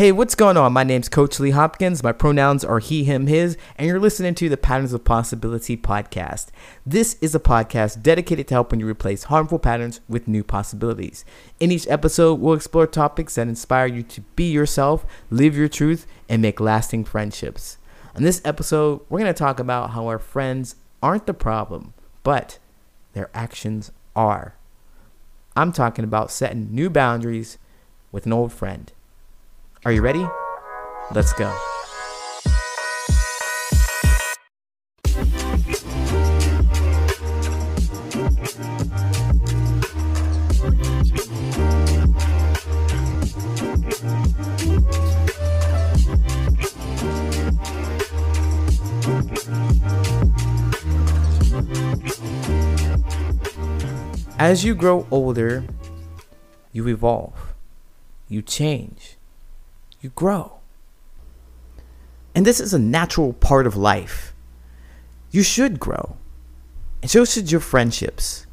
Hey, what's going on? My name's Coach Lee Hopkins. My pronouns are he, him, his, and you're listening to the Patterns of Possibility podcast. This is a podcast dedicated to helping you replace harmful patterns with new possibilities. In each episode, we'll explore topics that inspire you to be yourself, live your truth, and make lasting friendships. In this episode, we're going to talk about how our friends aren't the problem, but their actions are. I'm talking about setting new boundaries with an old friend. Are you ready? Let's go. As you grow older, you evolve, you change you grow. And this is a natural part of life. You should grow. And so should your friendships.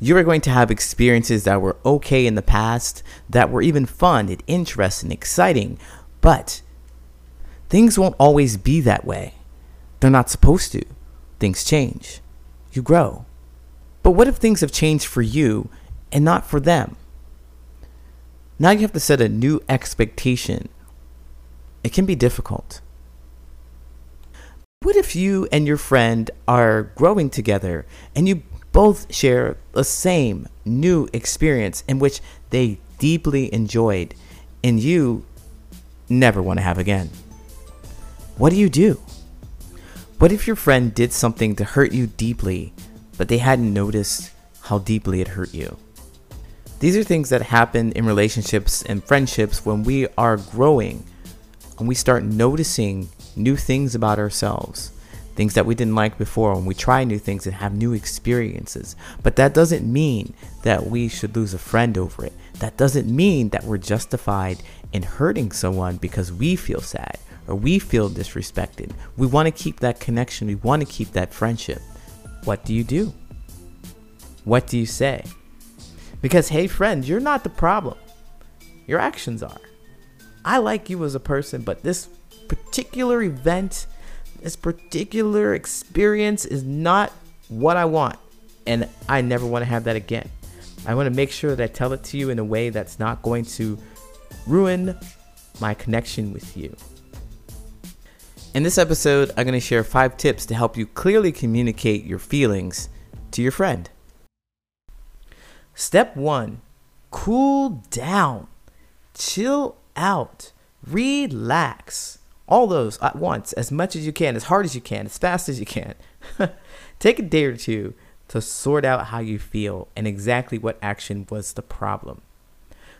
You are going to have experiences that were okay in the past, that were even fun and interesting, exciting, but things won't always be that way. They're not supposed to. Things change. You grow. But what if things have changed for you and not for them? Now you have to set a new expectation it can be difficult. What if you and your friend are growing together and you both share the same new experience in which they deeply enjoyed and you never want to have again? What do you do? What if your friend did something to hurt you deeply, but they hadn't noticed how deeply it hurt you? These are things that happen in relationships and friendships when we are growing and we start noticing new things about ourselves, things that we didn't like before, when we try new things and have new experiences. But that doesn't mean that we should lose a friend over it. That doesn't mean that we're justified in hurting someone because we feel sad or we feel disrespected. We want to keep that connection, we want to keep that friendship. What do you do? What do you say? Because, hey, friend, you're not the problem. Your actions are. I like you as a person, but this particular event, this particular experience is not what I want. And I never want to have that again. I want to make sure that I tell it to you in a way that's not going to ruin my connection with you. In this episode, I'm going to share five tips to help you clearly communicate your feelings to your friend. Step one cool down, chill out. Relax. All those at once, as much as you can, as hard as you can, as fast as you can. Take a day or two to sort out how you feel and exactly what action was the problem.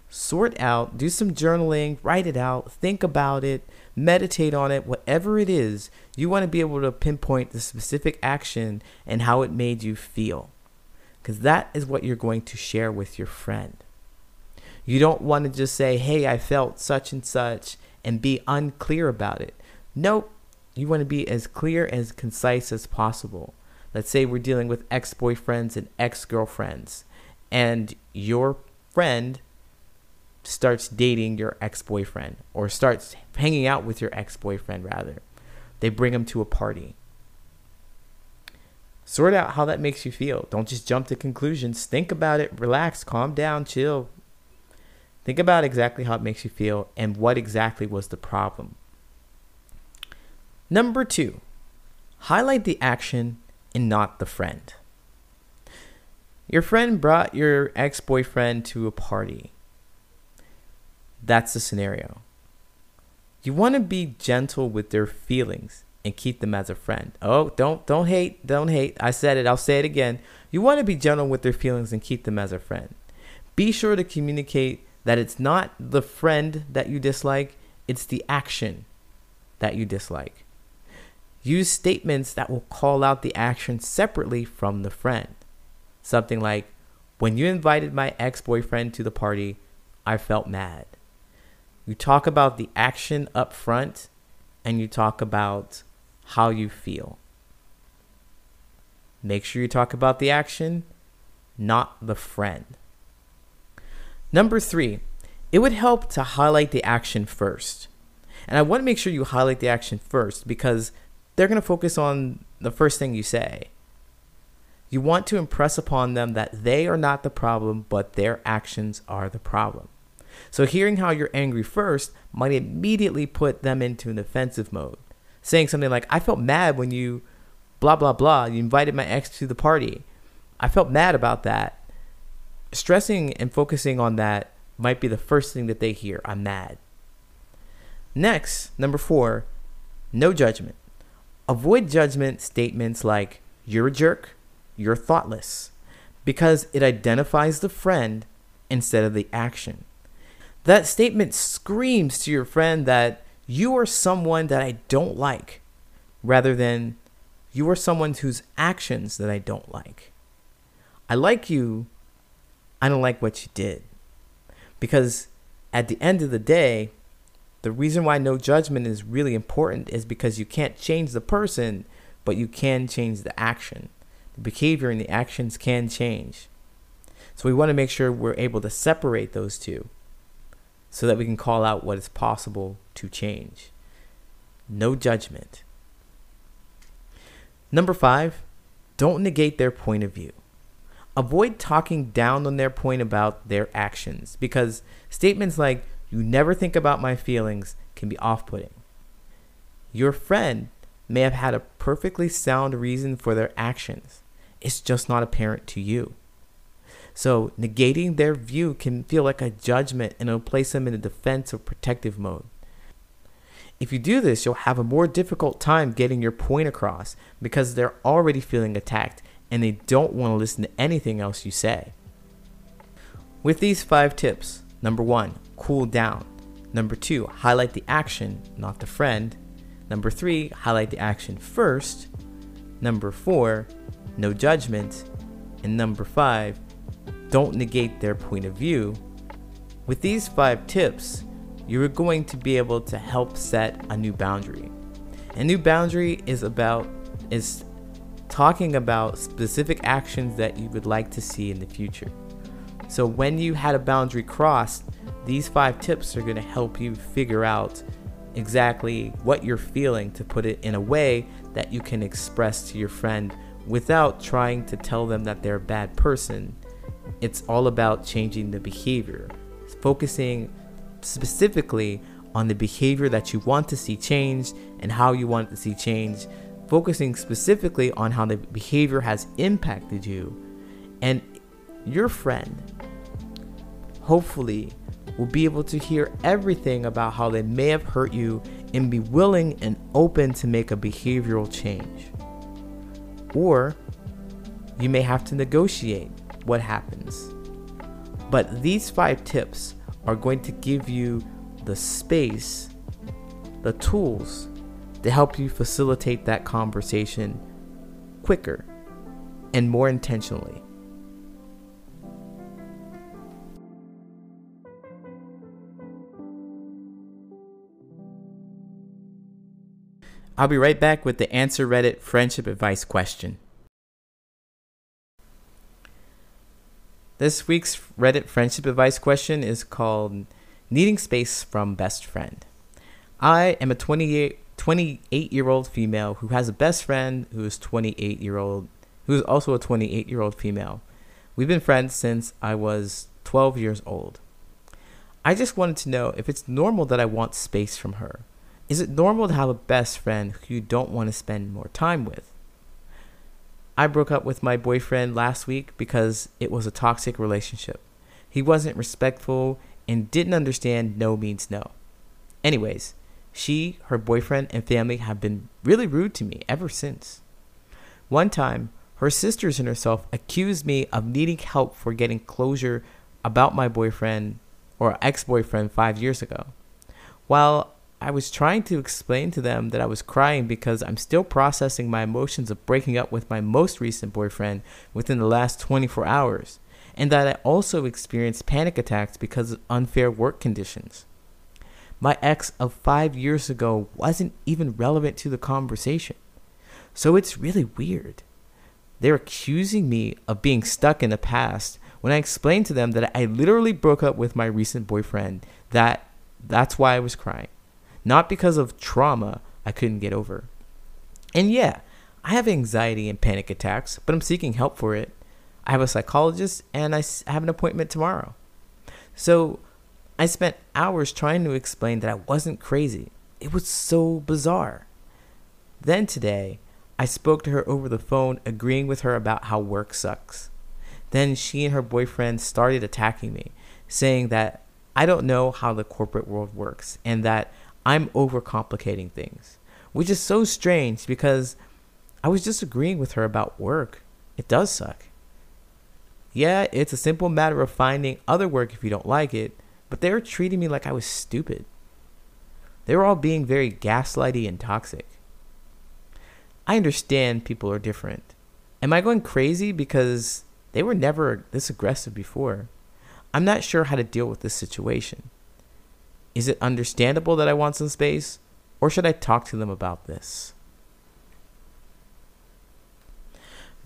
Sort out, do some journaling, write it out, think about it, meditate on it, whatever it is, you want to be able to pinpoint the specific action and how it made you feel. Because that is what you're going to share with your friend. You don't want to just say, hey, I felt such and such and be unclear about it. Nope. You want to be as clear as concise as possible. Let's say we're dealing with ex boyfriends and ex girlfriends, and your friend starts dating your ex boyfriend or starts hanging out with your ex boyfriend, rather. They bring him to a party. Sort out how that makes you feel. Don't just jump to conclusions. Think about it, relax, calm down, chill, Think about exactly how it makes you feel and what exactly was the problem. Number two, highlight the action and not the friend. Your friend brought your ex boyfriend to a party. That's the scenario. You want to be gentle with their feelings and keep them as a friend. Oh, don't don't hate, don't hate. I said it, I'll say it again. You want to be gentle with their feelings and keep them as a friend. Be sure to communicate that it's not the friend that you dislike, it's the action that you dislike. Use statements that will call out the action separately from the friend. Something like, When you invited my ex boyfriend to the party, I felt mad. You talk about the action up front and you talk about how you feel. Make sure you talk about the action, not the friend. Number three, it would help to highlight the action first. And I want to make sure you highlight the action first because they're going to focus on the first thing you say. You want to impress upon them that they are not the problem, but their actions are the problem. So, hearing how you're angry first might immediately put them into an offensive mode. Saying something like, I felt mad when you blah, blah, blah, you invited my ex to the party. I felt mad about that. Stressing and focusing on that might be the first thing that they hear. I'm mad. Next, number four, no judgment. Avoid judgment statements like, you're a jerk, you're thoughtless, because it identifies the friend instead of the action. That statement screams to your friend that you are someone that I don't like, rather than you are someone whose actions that I don't like. I like you, I don't like what you did. Because at the end of the day, the reason why no judgment is really important is because you can't change the person, but you can change the action. The behavior and the actions can change. So we want to make sure we're able to separate those two so that we can call out what is possible to change. No judgment. Number five, don't negate their point of view. Avoid talking down on their point about their actions because statements like, you never think about my feelings can be off putting. Your friend may have had a perfectly sound reason for their actions, it's just not apparent to you. So, negating their view can feel like a judgment and it'll place them in a defense or protective mode. If you do this, you'll have a more difficult time getting your point across because they're already feeling attacked and they don't want to listen to anything else you say. With these five tips, number one, cool down. Number two, highlight the action, not the friend. Number three, highlight the action first. Number four, no judgment. And number five, don't negate their point of view. With these five tips, you're going to be able to help set a new boundary. A new boundary is about is talking about specific actions that you would like to see in the future. So when you had a boundary crossed, these five tips are going to help you figure out exactly what you're feeling to put it in a way that you can express to your friend without trying to tell them that they're a bad person. It's all about changing the behavior, focusing specifically on the behavior that you want to see changed and how you want to see changed, focusing specifically on how the behavior has impacted you. And your friend, hopefully, will be able to hear everything about how they may have hurt you and be willing and open to make a behavioral change. Or you may have to negotiate what happens. But these five tips are going to give you the space, the tools to help you facilitate that conversation quicker and more intentionally. I'll be right back with the Answer Reddit friendship advice question. This week's Reddit friendship advice question is called Needing Space from Best Friend. I am a 28, 28 year old female who has a best friend who is 28 year old, who is also a 28 year old female. We've been friends since I was 12 years old. I just wanted to know if it's normal that I want space from her. Is it normal to have a best friend who you don't want to spend more time with? I broke up with my boyfriend last week because it was a toxic relationship. He wasn't respectful and didn't understand no means no. Anyways, she, her boyfriend, and family have been really rude to me ever since. One time, her sisters and herself accused me of needing help for getting closure about my boyfriend or ex boyfriend five years ago. While I was trying to explain to them that I was crying because I'm still processing my emotions of breaking up with my most recent boyfriend within the last 24 hours, and that I also experienced panic attacks because of unfair work conditions. My ex of five years ago wasn't even relevant to the conversation. So it's really weird. They're accusing me of being stuck in the past when I explained to them that I literally broke up with my recent boyfriend, that that's why I was crying. not because of trauma I couldn't get over. And yeah, I have anxiety and panic attacks, but I'm seeking help for it. I have a psychologist and I have an appointment tomorrow. So I spent hours trying to explain that I wasn't crazy. It was so bizarre. Then today, I spoke to her over the phone, agreeing with her about how work sucks. Then she and her boyfriend started attacking me, saying that I don't know how the corporate world works and that I'm overcomplicating things, which is so strange because I was just agreeing with her about work. It does suck. Yeah, it's a simple matter of finding other work if you don't like it, but they were treating me like I was stupid. They were all being very gaslighty and toxic. I understand people are different. Am I going crazy because they were never this aggressive before? I'm not sure how to deal with this situation. Is it understandable that I want some space, or should I talk to them about this?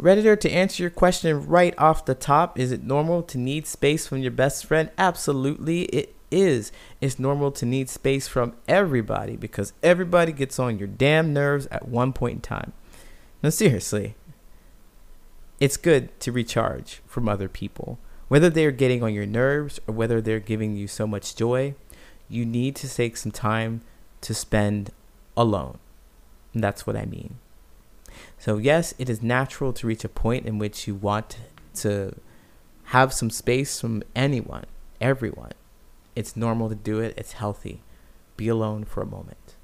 Redditor, to answer your question right off the top, is it normal to need space from your best friend? Absolutely, it is. It's normal to need space from everybody because everybody gets on your damn nerves at one point in time. Now, seriously, it's good to recharge from other people. Whether they're getting on your nerves or whether they're giving you so much joy, you need to take some time to spend alone. And that's what I mean. So, yes, it is natural to reach a point in which you want to have some space from anyone, everyone. It's normal to do it, it's healthy. Be alone for a moment.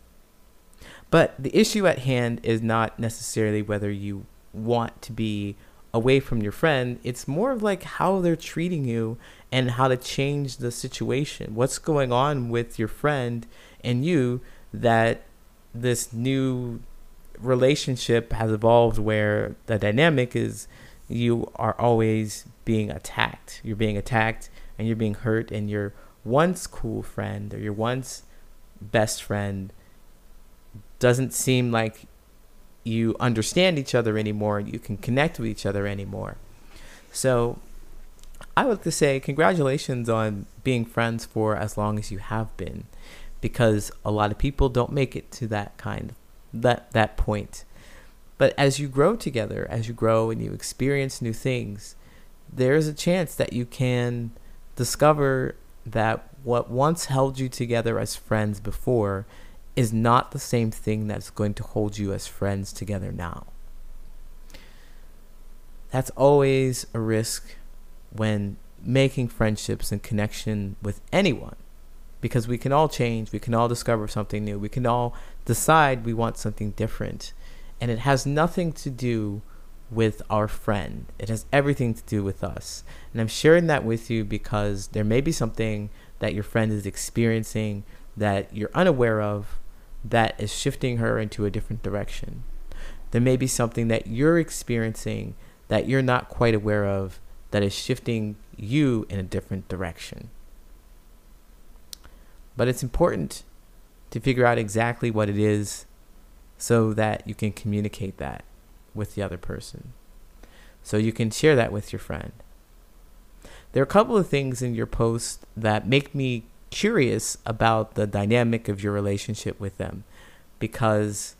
But the issue at hand is not necessarily whether you want to be away from your friend. It's more of like how they're treating you and how to change the situation. What's going on with your friend and you that this new relationship has evolved where the dynamic is you are always being attacked. You're being attacked and you're being hurt, and your once cool friend or your once best friend doesn't seem like you understand each other anymore and you can connect with each other anymore. So I would like to say congratulations on being friends for as long as you have been because a lot of people don't make it to that kind that that point. But as you grow together, as you grow and you experience new things, there's a chance that you can discover that what once held you together as friends before is not the same thing that's going to hold you as friends together now. That's always a risk when making friendships and connection with anyone because we can all change, we can all discover something new, we can all decide we want something different. And it has nothing to do with our friend, it has everything to do with us. And I'm sharing that with you because there may be something that your friend is experiencing that you're unaware of that is shifting her into a different direction. There may be something that you're experiencing that you're not quite aware of that is shifting you in a different direction. But it's important to figure out exactly what it is so that you can communicate that with the other person. So you can share that with your friend. There are a couple of things in your post that make me curious about the dynamic of your relationship with them because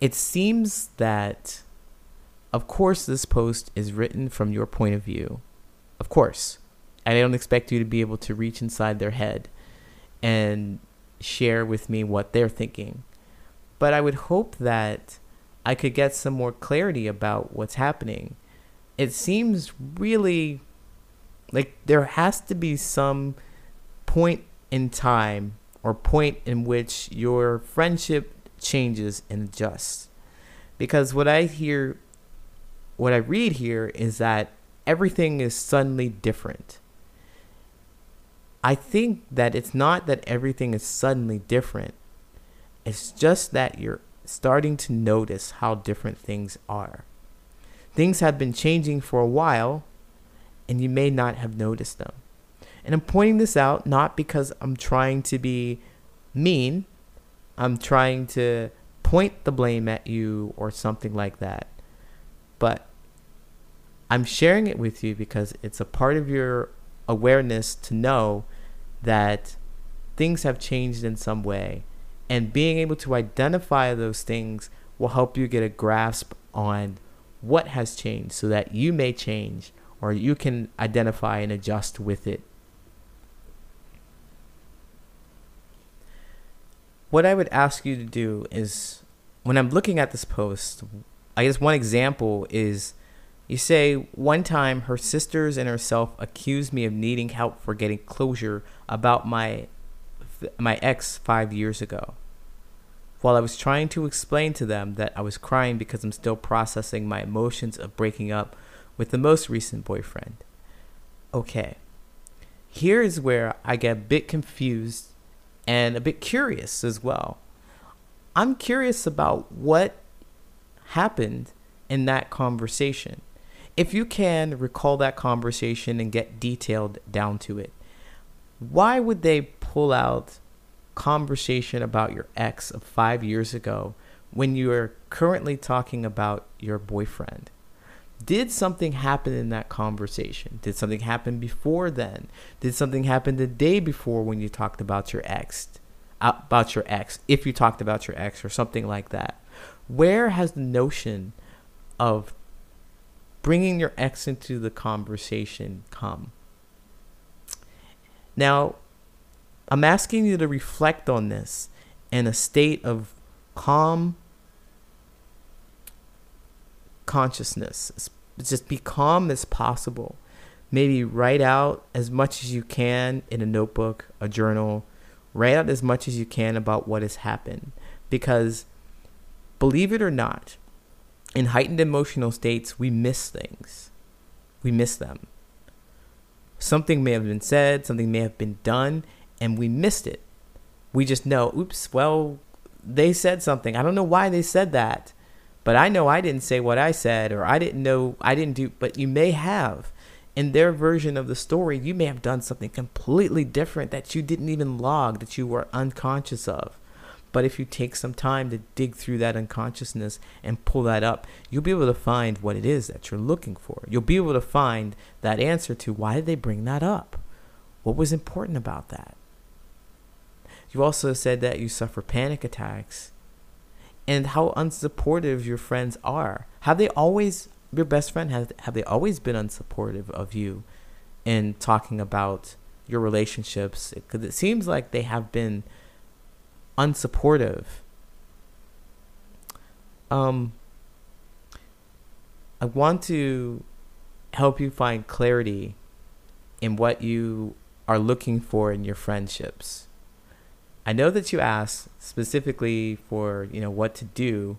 it seems that, of course, this post is written from your point of view. Of course. And I don't expect you to be able to reach inside their head and share with me what they're thinking. But I would hope that I could get some more clarity about what's happening. It seems really like there has to be some point in time or point in which your friendship changes and adjusts. Because what I hear, what I read here is that everything is suddenly different. I think that it's not that everything is suddenly different. It's just that you're starting to notice how different things are. Things have been changing for a while, and you may not have noticed them. And I'm pointing this out not because I'm trying to be mean, I'm trying to point the blame at you or something like that. But I'm sharing it with you because it's a part of your awareness to know that things have changed in some way. And being able to identify those things will help you get a grasp on what has changed so that you may change or you can identify and adjust with it. What I would ask you to do is when I'm looking at this post, I guess one example is you say one time her sisters and herself accused me of needing help for getting closure about my my ex 5 years ago. While I was trying to explain to them that I was crying because I'm still processing my emotions of breaking up with the most recent boyfriend. Okay. Here is where I get a bit confused and a bit curious as well. I'm curious about what happened in that conversation. If you can recall that conversation and get detailed down to it, why would they pull out conversation about your ex of five years ago when you are currently talking about your boyfriend? Did something happen in that conversation? Did something happen before then? Did something happen the day before when you talked about your ex? Uh, about your ex, if you talked about your ex or something like that. Where has the notion of bringing your ex into the conversation come? Now, I'm asking you to reflect on this in a state of calm consciousness. Just be calm as possible. Maybe write out as much as you can in a notebook, a journal. Write out as much as you can about what has happened. Because believe it or not, in heightened emotional states, we miss things. We miss them. Something may have been said, something may have been done, and we missed it. We just know, oops, well, they said something. I don't know why they said that. But I know I didn't say what I said, or I didn't know, I didn't do, but you may have. In their version of the story, you may have done something completely different that you didn't even log, that you were unconscious of. But if you take some time to dig through that unconsciousness and pull that up, you'll be able to find what it is that you're looking for. You'll be able to find that answer to why did they bring that up? What was important about that? You also said that you suffer panic attacks and how unsupportive your friends are. Have they always your best friend have have they always been unsupportive of you in talking about your relationships? Because it seems like they have been unsupportive. Um, I want to help you find clarity in what you are looking for in your friendships. I know that you asked specifically for you know what to do.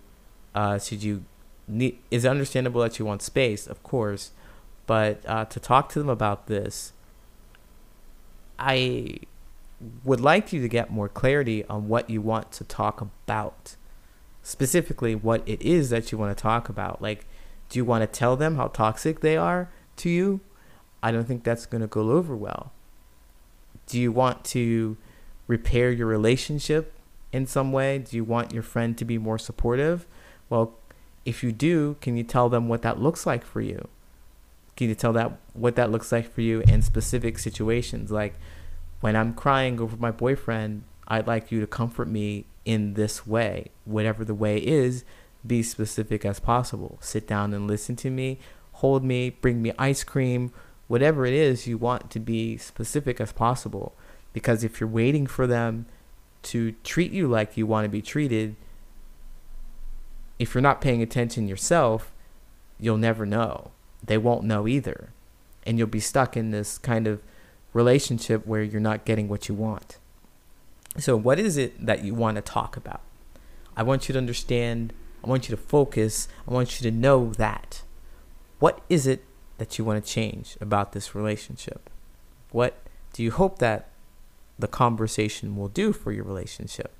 Uh, should you need? Is understandable that you want space, of course, but uh, to talk to them about this, I would like you to get more clarity on what you want to talk about. Specifically, what it is that you want to talk about. Like, do you want to tell them how toxic they are to you? I don't think that's going to go over well. Do you want to repair your relationship in some way? Do you want your friend to be more supportive? Well, if you do, can you tell them what that looks like for you? Can you tell that what that looks like for you in specific situations? Like when I'm crying over my boyfriend, I'd like you to comfort me in this way. Whatever the way is, be specific as possible. Sit down and listen to me, hold me, bring me ice cream, whatever it is you want to be specific as possible. Because if you're waiting for them to treat you like you want to be treated, if you're not paying attention yourself, you'll never know. They won't know either. And you'll be stuck in this kind of relationship where you're not getting what you want. So, what is it that you want to talk about? I want you to understand, I want you to focus, I want you to know that. What is it that you want to change about this relationship? What do you hope that the conversation will do for your relationship.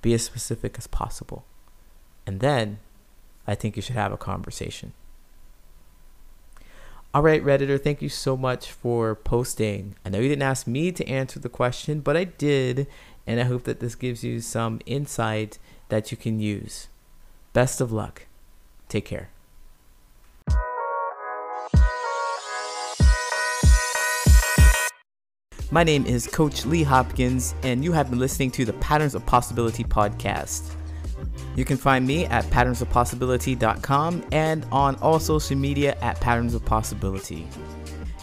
Be as specific as possible. And then I think you should have a conversation. All right, Redditor, thank you so much for posting. I know you didn't ask me to answer the question, but I did. And I hope that this gives you some insight that you can use. Best of luck. Take care. My name is Coach Lee Hopkins, and you have been listening to the Patterns of Possibility podcast. You can find me at patternsofpossibility.com and on all social media at Patterns of Possibility.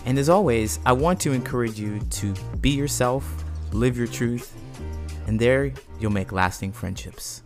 And as always, I want to encourage you to be yourself, live your truth, and there you'll make lasting friendships.